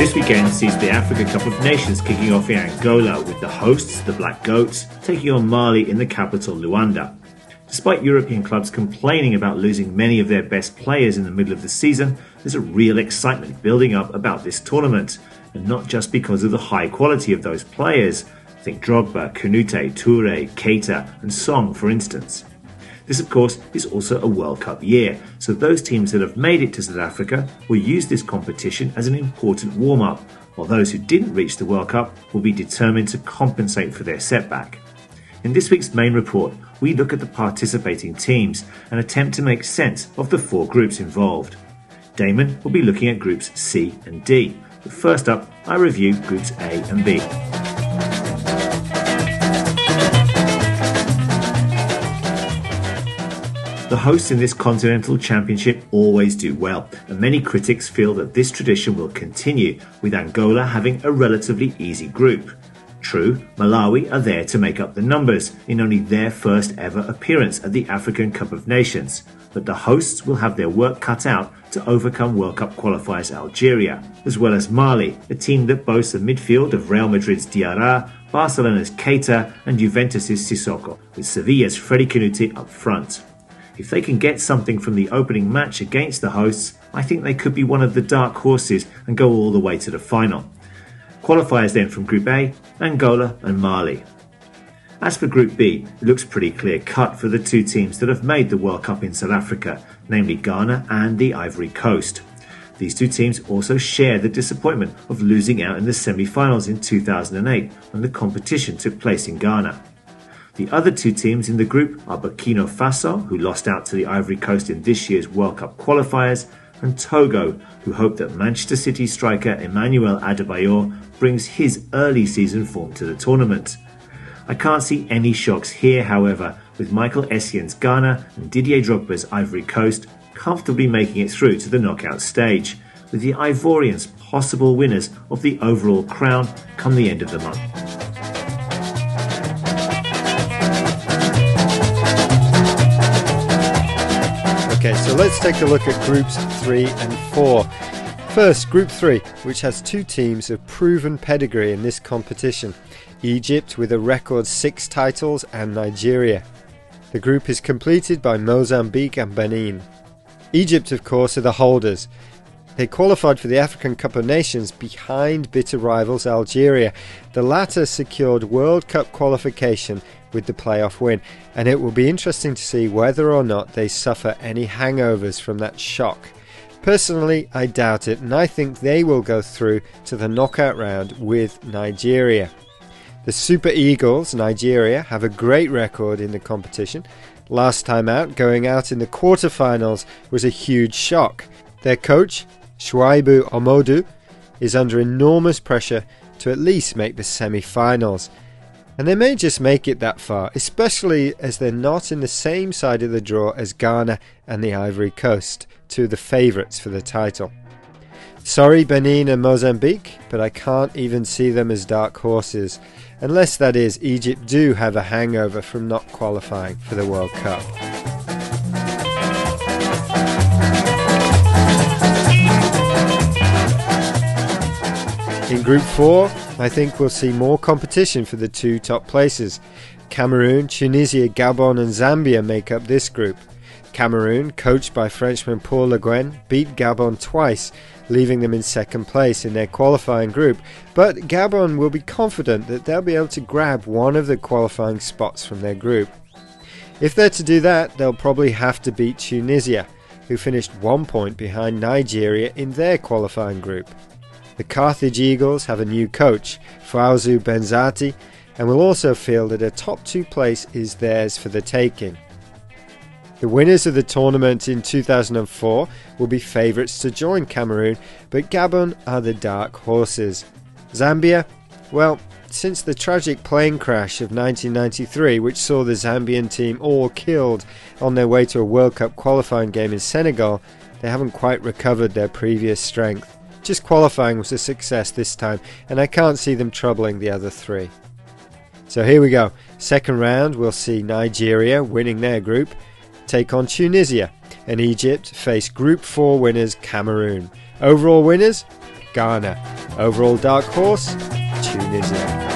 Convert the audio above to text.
This weekend sees the Africa Cup of Nations kicking off in Angola with the hosts, the Black Goats, taking on Mali in the capital Luanda. Despite European clubs complaining about losing many of their best players in the middle of the season, there's a real excitement building up about this tournament, and not just because of the high quality of those players. Think Drogba, Kanouté, Toure, Keita, and Song, for instance. This, of course, is also a World Cup year, so those teams that have made it to South Africa will use this competition as an important warm up, while those who didn't reach the World Cup will be determined to compensate for their setback. In this week's main report, we look at the participating teams and attempt to make sense of the four groups involved. Damon will be looking at groups C and D, but first up, I review groups A and B. The hosts in this continental championship always do well, and many critics feel that this tradition will continue, with Angola having a relatively easy group. True, Malawi are there to make up the numbers in only their first ever appearance at the African Cup of Nations, but the hosts will have their work cut out to overcome World Cup qualifiers Algeria, as well as Mali, a team that boasts a midfield of Real Madrid's Diarra, Barcelona's Keita, and Juventus's Sissoko, with Sevilla's Freddy Kanouté up front. If they can get something from the opening match against the hosts, I think they could be one of the dark horses and go all the way to the final. Qualifiers then from Group A, Angola and Mali. As for Group B, it looks pretty clear cut for the two teams that have made the World Cup in South Africa, namely Ghana and the Ivory Coast. These two teams also share the disappointment of losing out in the semi finals in 2008 when the competition took place in Ghana. The other two teams in the group are Burkina Faso, who lost out to the Ivory Coast in this year's World Cup qualifiers, and Togo, who hope that Manchester City striker Emmanuel Adebayor brings his early season form to the tournament. I can't see any shocks here, however, with Michael Essien's Ghana and Didier Drogba's Ivory Coast comfortably making it through to the knockout stage, with the Ivorians possible winners of the overall crown come the end of the month. So let's take a look at groups 3 and 4. First, Group 3, which has two teams of proven pedigree in this competition Egypt with a record six titles and Nigeria. The group is completed by Mozambique and Benin. Egypt, of course, are the holders. They qualified for the African Cup of Nations behind bitter rivals Algeria. The latter secured World Cup qualification with the playoff win, and it will be interesting to see whether or not they suffer any hangovers from that shock. Personally, I doubt it, and I think they will go through to the knockout round with Nigeria. The Super Eagles, Nigeria, have a great record in the competition. Last time out, going out in the quarterfinals was a huge shock. Their coach, Shaibu Amodu, is under enormous pressure to at least make the semi finals. And they may just make it that far, especially as they're not in the same side of the draw as Ghana and the Ivory Coast, two of the favourites for the title. Sorry, Benin and Mozambique, but I can't even see them as dark horses, unless that is, Egypt do have a hangover from not qualifying for the World Cup. In Group 4, I think we'll see more competition for the two top places. Cameroon, Tunisia, Gabon, and Zambia make up this group. Cameroon, coached by Frenchman Paul Le Guen, beat Gabon twice, leaving them in second place in their qualifying group. But Gabon will be confident that they'll be able to grab one of the qualifying spots from their group. If they're to do that, they'll probably have to beat Tunisia, who finished one point behind Nigeria in their qualifying group. The Carthage Eagles have a new coach, Faouzi Benzarti, and will also feel that a top two place is theirs for the taking. The winners of the tournament in 2004 will be favourites to join Cameroon, but Gabon are the dark horses. Zambia, well, since the tragic plane crash of 1993, which saw the Zambian team all killed on their way to a World Cup qualifying game in Senegal, they haven't quite recovered their previous strength. Just qualifying was a success this time, and I can't see them troubling the other three. So here we go. Second round, we'll see Nigeria winning their group take on Tunisia, and Egypt face Group 4 winners Cameroon. Overall winners? Ghana. Overall dark horse, Tunisia.